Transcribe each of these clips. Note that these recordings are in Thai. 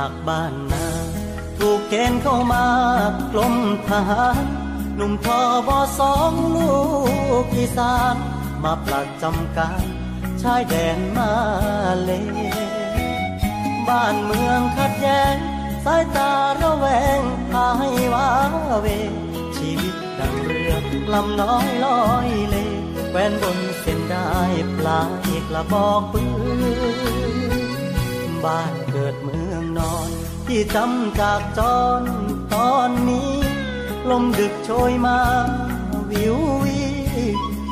ากบ้านนา ถูกเกณฑ์เข้ามากลมทหารหนุ่มทอบอสองลูกอีสาน มาปลัดจำการชายแดนมาเล บ้านเมืองขัดแย้ง สายตาระแวงพาให้ว้าเว ชีวิตดังเรือลำน้อยลอยเลแวนบนเส้นได้ปลายกระบอกปืนบ้านเกิดเมือง ที่จำจากจอนตอนนี้ ลมดึกโชยมาวิววี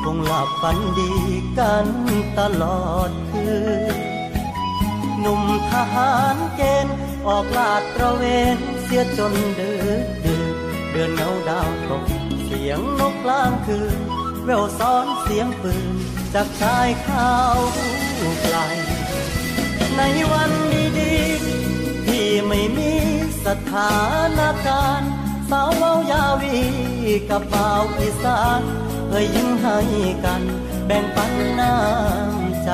คงหลับฝันดีกันตลอดคืนหนุ่มทหารเกณฑ์ออกลาดตระเวนเสียจนเดือดเดือเดือนเงาดาวตกเสียงนกกลางคืนแววซ้อนเสียงปืนจากชายเขาไกลในวันดี ถานการณ์สาวเว้ายาวีกับบ่าวอีสานเคยยิ้มให้กัน แบ่งปันน้ำใจ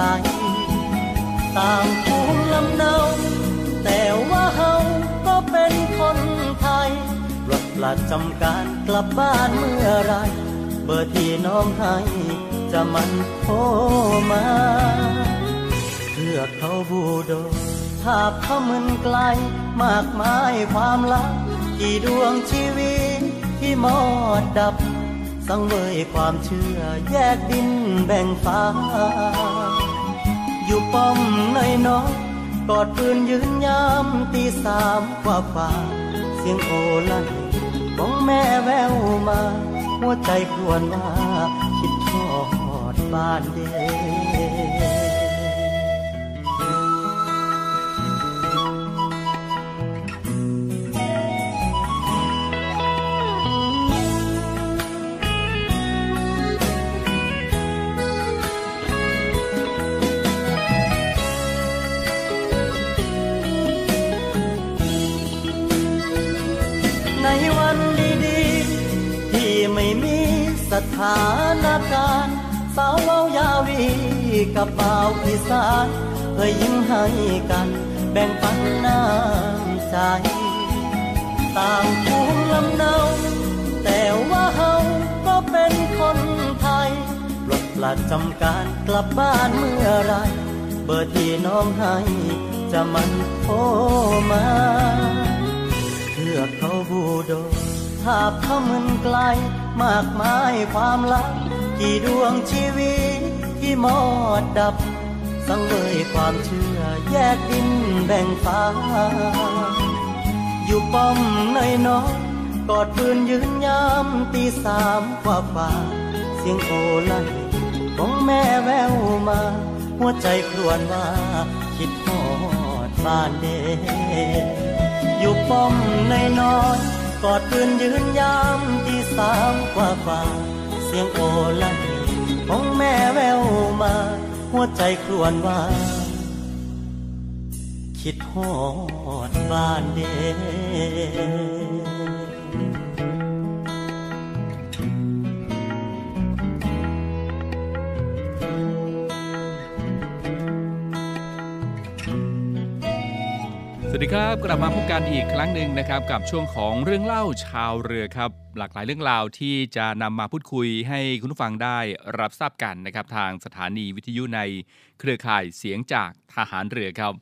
ต่างภูมิลำเนาแต่ว่าเฮาก็เป็นคนไทยรถประจำการกลับบ้านเมื่อไร เบอร์ที่น้องให้จะมันโทรมาเพื่อเขาบูโด ภาพเขามึนไกล มากมายความลับกี่ดวงชีวิตที่มอดดับ สังเวยความเชื่อแยกดินแบ่งฟ้า อยู่ป้อมในน้อยกอดปืนยืนยามตีสามกว่าฝ่า เสียงโอลั่นของแม่แววมา หัวใจควญว่าคิดทอดบ้านเด็ ถานการณ์สาวเว้ายาวีกับบ่าวอีสานเคยยิ้มให้กัน แบ่งปันน้ำใจ ต่างภูมิลำเนาแต่ว่าเฮาก็เป็นคนไทยปลดปลัดจำการกลับบ้านเมื่อไร เบอร์ที่น้องให้จะมันโทรมาเพื่อเขาบูโดภาพเขามึนไกล มากมายความลับ กี่ดวงชีวิตที่มอดดับ สังเวยความเชื่อแยกดินแบ่งฟ้า อยู่ป้อมในน้อยกอดปืนยืนยามตีสามกว่าฝ่า เสียงโอไลของแม่แววมา หัวใจครวญว่า คิดทอดบ้านเดอยู่ป้อมในน้อย กอดปืนยืนยามที่สามกว่าฝ่าเสียงโอลันของแม่แววมา หัวใจครวญว่า คิดหอดบ้านเด้ สวัสดีครับ กลับมาพบกันอีกครั้งหนึ่งนะครับกับช่วงของเรื่องเล่าชาวเรือครับ หลากหลายเรื่องราวที่จะนำมาพูดคุยให้คุณผู้ฟังได้รับทราบกันนะครับทางสถานีวิทยุในเครือข่ายเสียงจากทหารเรือครับ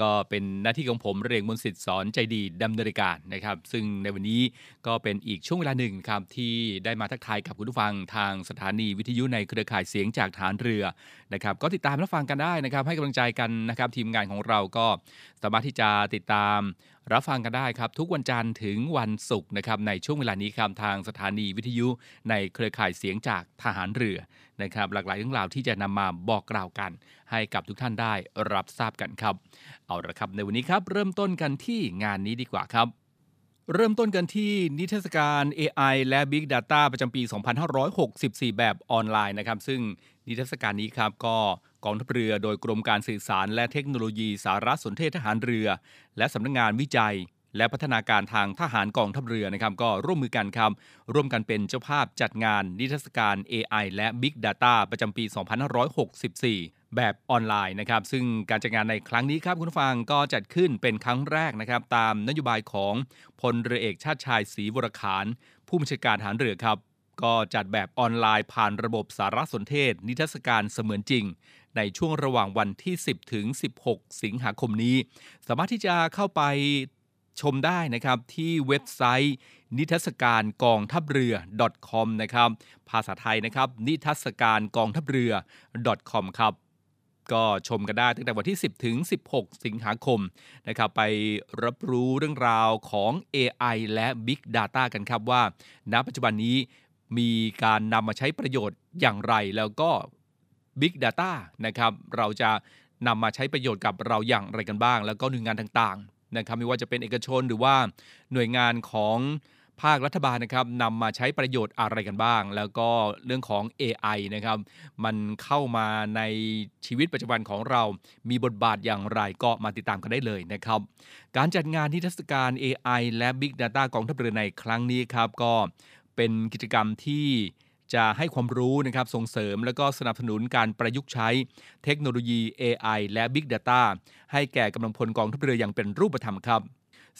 ก็เป็นหน้าที่ของผมเรียงมนสิทธิ์สอนใจดีดำเนินการนะครับ ซึ่งในวันนี้ก็เป็นอีกช่วงเวลาหนึ่งครับที่ได้มาทักทายกับคุณผู้ฟังทางสถานีวิทยุในเครือข่ายเสียงจากฐานเรือนะครับก็ติดตามรับฟังกันได้นะครับ ให้กำลังใจกันนะครับ ทีมงานของเราก็สามารถที่จะติดตาม รับฟังกันได้ครับ ทุกวันจันทร์ถึงวันศุกร์นะครับในช่วงเวลานี้ครับทางสถานีวิทยุในเครือข่ายเสียงจากทหารเรือนะครับหลากหลายเรื่องราวที่จะนำมาบอกกล่าวกัน ให้กับทุกท่านได้รับทราบกันครับ เอาละครับในวันนี้ครับเริ่มต้นกันที่งานนี้ดีกว่าครับเริ่มต้นกันที่นิทรรศการ AI และ Big Data ประจำปี 2564 แบบออนไลน์นะครับ ซึ่งนิทรรศการนี้ครับก็ กองทัพเรือโดยกรมการสื่อสารและเทคโนโลยีสารสนเทศทหารเรือ และสำนักงงานวิจัย และพัฒนาการทางทหารกองทัพเรือนะครับก็ร่วมมือกันครับร่วมกันเป็นเจ้าภาพจัดงานนิทรรศการ AI และ Big Data ประจำปี 2564แบบออนไลน์นะครับ ซึ่งการจัดงานในครั้งนี้ครับคุณฟังก็จัดขึ้นเป็นครั้งแรกนะครับ ตามนโยบายของพลเรือเอกชาติชายศรีวรขานผู้บัญชาการทหารเรือครับ ก็จัดแบบออนไลน์ผ่านระบบสารสนเทศ นิทรรศการเสมือนจริง ในช่วงระหว่างวันที่ 10 ถึง 16 สิงหาคมนี้ สามารถที่จะเข้าไปชมได้นะครับที่เว็บไซต์ นิทรรศการกองทัพเรือ .com นะครับภาษาไทยนะครับ นิทรรศการกองทัพเรือ .com ครับก็ชมกันได้ตั้งแต่วันที่ 10 ถึง 16 สิงหาคมนะครับไปรับรู้เรื่องราวของ AI และ Big Data กันครับว่า ณปัจจุบันนี้มีการนำมาใช้ประโยชน์อย่างไร แล้วก็ Big Data นะครับเราจะนำมาใช้ประโยชน์กับเราอย่างไรกันบ้าง แล้วก็หน่วยงานต่างๆนะครับไม่ว่าจะเป็นเอกชนหรือว่าหน่วยงานของภาครัฐบาลนะครับนำมาใช้ประโยชน์อะไรกันบ้าง แล้วก็เรื่องของ AI นะครับ มันเข้ามาในชีวิตปัจจุบันของเรา มีบทบาทอย่างไรก็มาติดตามกันได้เลยนะครับ การจัดงานนิทรรศการ AI และ Big Data กองทัพเรือในครั้งนี้ครับ ก็เป็นกิจกรรมที่ จะให้ความรู้นะครับส่งเสริม และก็สนับสนุนการประยุกต์ใช้เทคโนโลยี AI และ Big Data ให้แก่กำลังพลกองทัพเรืออย่างเป็นรูปธรรมครับ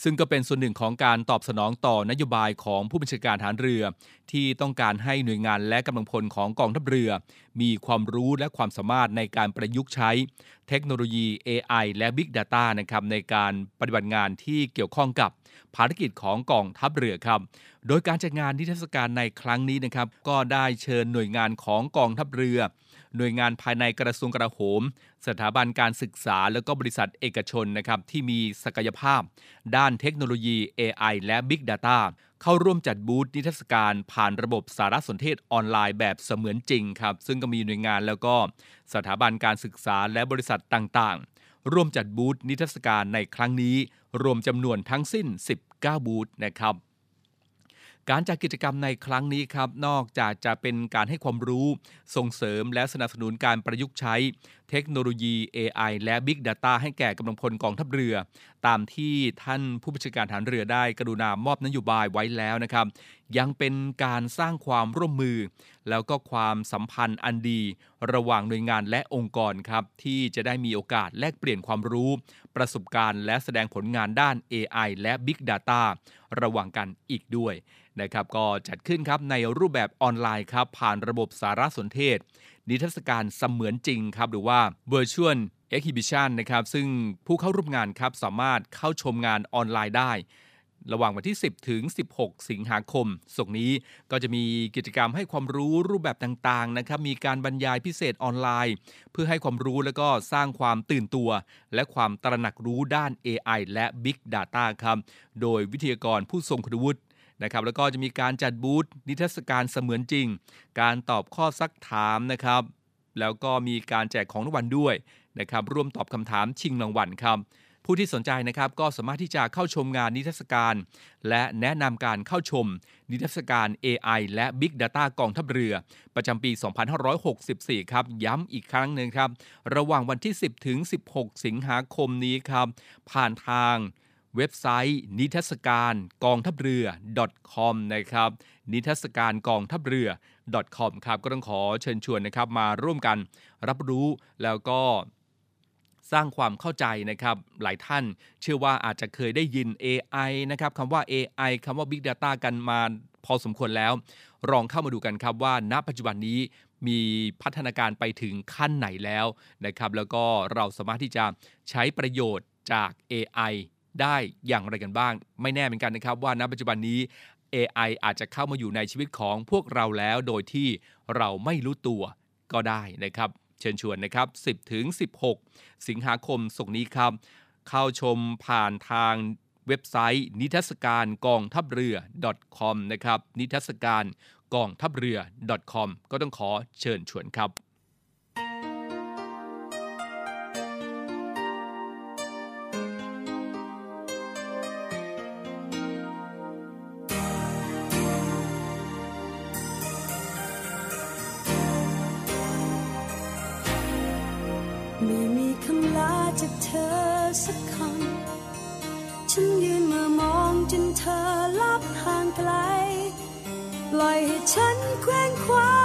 ซึ่งก็เป็นส่วนหนึ่งของการตอบสนองต่อนโยบายของผู้บัญชาการทหารเรือ ที่ต้องการให้หน่วยงานและกำลังพลของกองทัพเรือ มีความรู้และความสามารถในการประยุกต์ใช้ เทคโนโลยี AI และ Big Data นะครับในการปฏิบัติงานที่เกี่ยวข้องกับภารกิจของกองทัพเรือครับ โดยการจัดงานนิทรรศการในครั้งนี้นะครับ ก็ได้เชิญหน่วยงานของกองทัพเรือ หน่วยงานภายในกระทรวงกลาโหม สถาบันการศึกษา แล้วก็บริษัทเอกชนนะครับที่มีศักยภาพ ด้านเทคโนโลยี AI และ Big Data เข้าร่วมจัดบูธนิทรรศการผ่านระบบสารสนเทศออนไลน์แบบเสมือนจริงครับซึ่งก็มีหน่วยงานแล้วก็สถาบันการศึกษาและบริษัทต่างๆ ร่วมจัดบูธนิทรรศการในครั้งนี้ รวมจำนวนทั้งสิ้น 19 บูธนะครับ การจัดกิจกรรมในครั้งนี้ครับ นอกจากจะเป็นการให้ความรู้ส่งเสริมและสนับสนุนการประยุกต์ใช้เทคโนโลยี AI และ Big Data ให้แก่กำลังพลกองทัพเรือ ตามที่ท่านผู้บัญชาการฐานเรือได้กรุณามอบนโยบายไว้แล้วนะครับ ยังเป็นการสร้างความร่วมมือ แล้วก็ความสัมพันธ์อันดี ระหว่างหน่วยงานและองค์กรครับ ที่จะได้มีโอกาสแลกเปลี่ยนความรู้ ประสบการณ์ และแสดงผลงานด้าน AI และ Big Data ระหว่างกันอีกด้วยนะครับก็จัดขึ้นครับในรูปแบบออนไลน์ครับผ่านระบบสารสนเทศ นิทรรศการเสมือนจริงครับหรือว่า Virtual Exhibition นะครับซึ่งผู้เข้าร่วมงานครับสามารถเข้าชมงานออนไลน์ได้ ระหว่างวันที่ 10 ถึง 16 สิงหาคมศกนี้ก็จะมีกิจกรรมให้ความรู้รูปแบบต่างๆนะครับมีการบรรยายพิเศษออนไลน์ เพื่อให้ความรู้แล้วก็สร้างความตื่นตัว และความตระหนักรู้ด้าน AI และ Big Data ครับโดยวิทยากรผู้ทรงคุณวุฒิ นะครับแล้วก็จะมีการจัดบูธนิทรรศการเสมือนจริง การตอบข้อซักถามนะครับ แล้วก็มีการแจกของรางวัลด้วยนะครับร่วมตอบคำถามชิงรางวัลครับผู้ที่สนใจนะครับก็สามารถที่จะเข้าชมงานนิทรรศการ และแนะนำการเข้าชม นิทรรศการ AI และ Big Data กองทัพเรือ ประจำปี 2564 ครับ ย้ำอีกครั้งหนึ่งครับ ระหว่างวันที่ 10 ถึง 16 สิงหาคมนี้ครับ ผ่านทาง เว็บไซต์ นิทรรศการกองทัพเรือ .com นะครับ นิทรรศการกองทัพเรือ .com ครับก็ต้องขอเชิญชวนนะครับมาร่วมกันรับรู้แล้วก็สร้างความเข้าใจนะครับหลายท่านเชื่อว่าอาจจะเคยได้ยิน AI นะครับคำว่า AI คำว่า Big Data กันมาพอสมควรแล้ว ลองเข้ามาดูกันครับว่า ณปัจจุบันนี้มีพัฒนาการไปถึงขั้นไหนแล้วนะครับแล้วก็เราสามารถที่จะใช้ประโยชน์จาก AI ได้อย่างไรกันบ้าง ไม่แน่เหมือนกันนะครับว่าณปัจจุบันนี้ AI อาจจะเข้ามาอยู่ในชีวิตของพวกเราแล้ว โดยที่เราไม่รู้ตัวก็ได้นะครับ เชิญชวนนะครับ 10ถึง16 สิงหาคมศกนี้ครับ เข้าชมผ่านทางเว็บไซต์ นิทรรศการกองทัพเรือ .com นะครับนิทรรศการกองทัพเรือ .com ก็ต้องขอเชิญชวนครับ จากเธอสักคำฉันยืนเมื่อมองจนเธอลับห่างไกล ปล่อยให้ฉันแคว้งคว้าง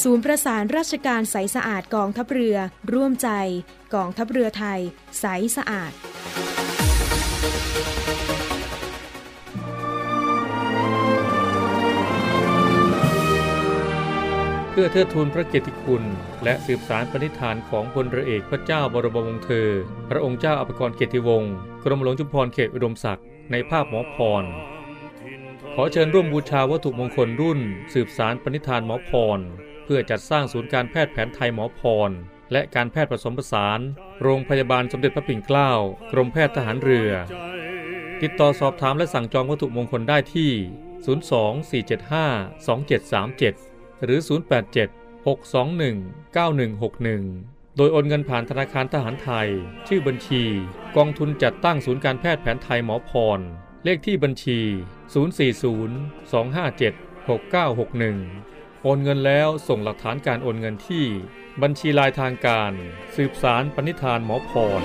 ศูนย์ประสานราชการใสสะอาดกองทัพเรือ ร่วมใจ กองทัพเรือไทย ใสสะอาด เพื่อเทิดทูนพระเกียรติคุณ และสืบสารปณิธานของพลเรือเอกพระเจ้าบรมวงศ์เธอ พระองค์เจ้าอภิกรเกียรติวงศ์กรมหลวงจุฬาภรณ์เขตอุดมศักดิ์ในภาพหมอพรขอเชิญร่วมบูชาวัตถุมงคลรุ่น สืบสารปณิธานหมอพร พื่อจัดสร้างศูนย์การแพทย์แผนไทยหมอพร และการแพทย์ผสมผสาน โรงพยาบาลสมเด็จพระปิ่นเกล้ากรมแพทย์ทหารเรือ ติดต่อสอบถามและสั่งจองวัตถุมงคลได้ที่ 024752737 หรือ 087 621 9161โดยโอนเงินผ่านธนาคารทหารไทย ชื่อบัญชี กองทุนจัดตั้งศูนย์การแพทย์แผนไทยหมอพร เลขที่บัญชี 040 257 6961 โอนเงินแล้วส่งหลักฐานการโอนเงินที่ บัญชีลายทางการ สืบสารปณิธานหมอพร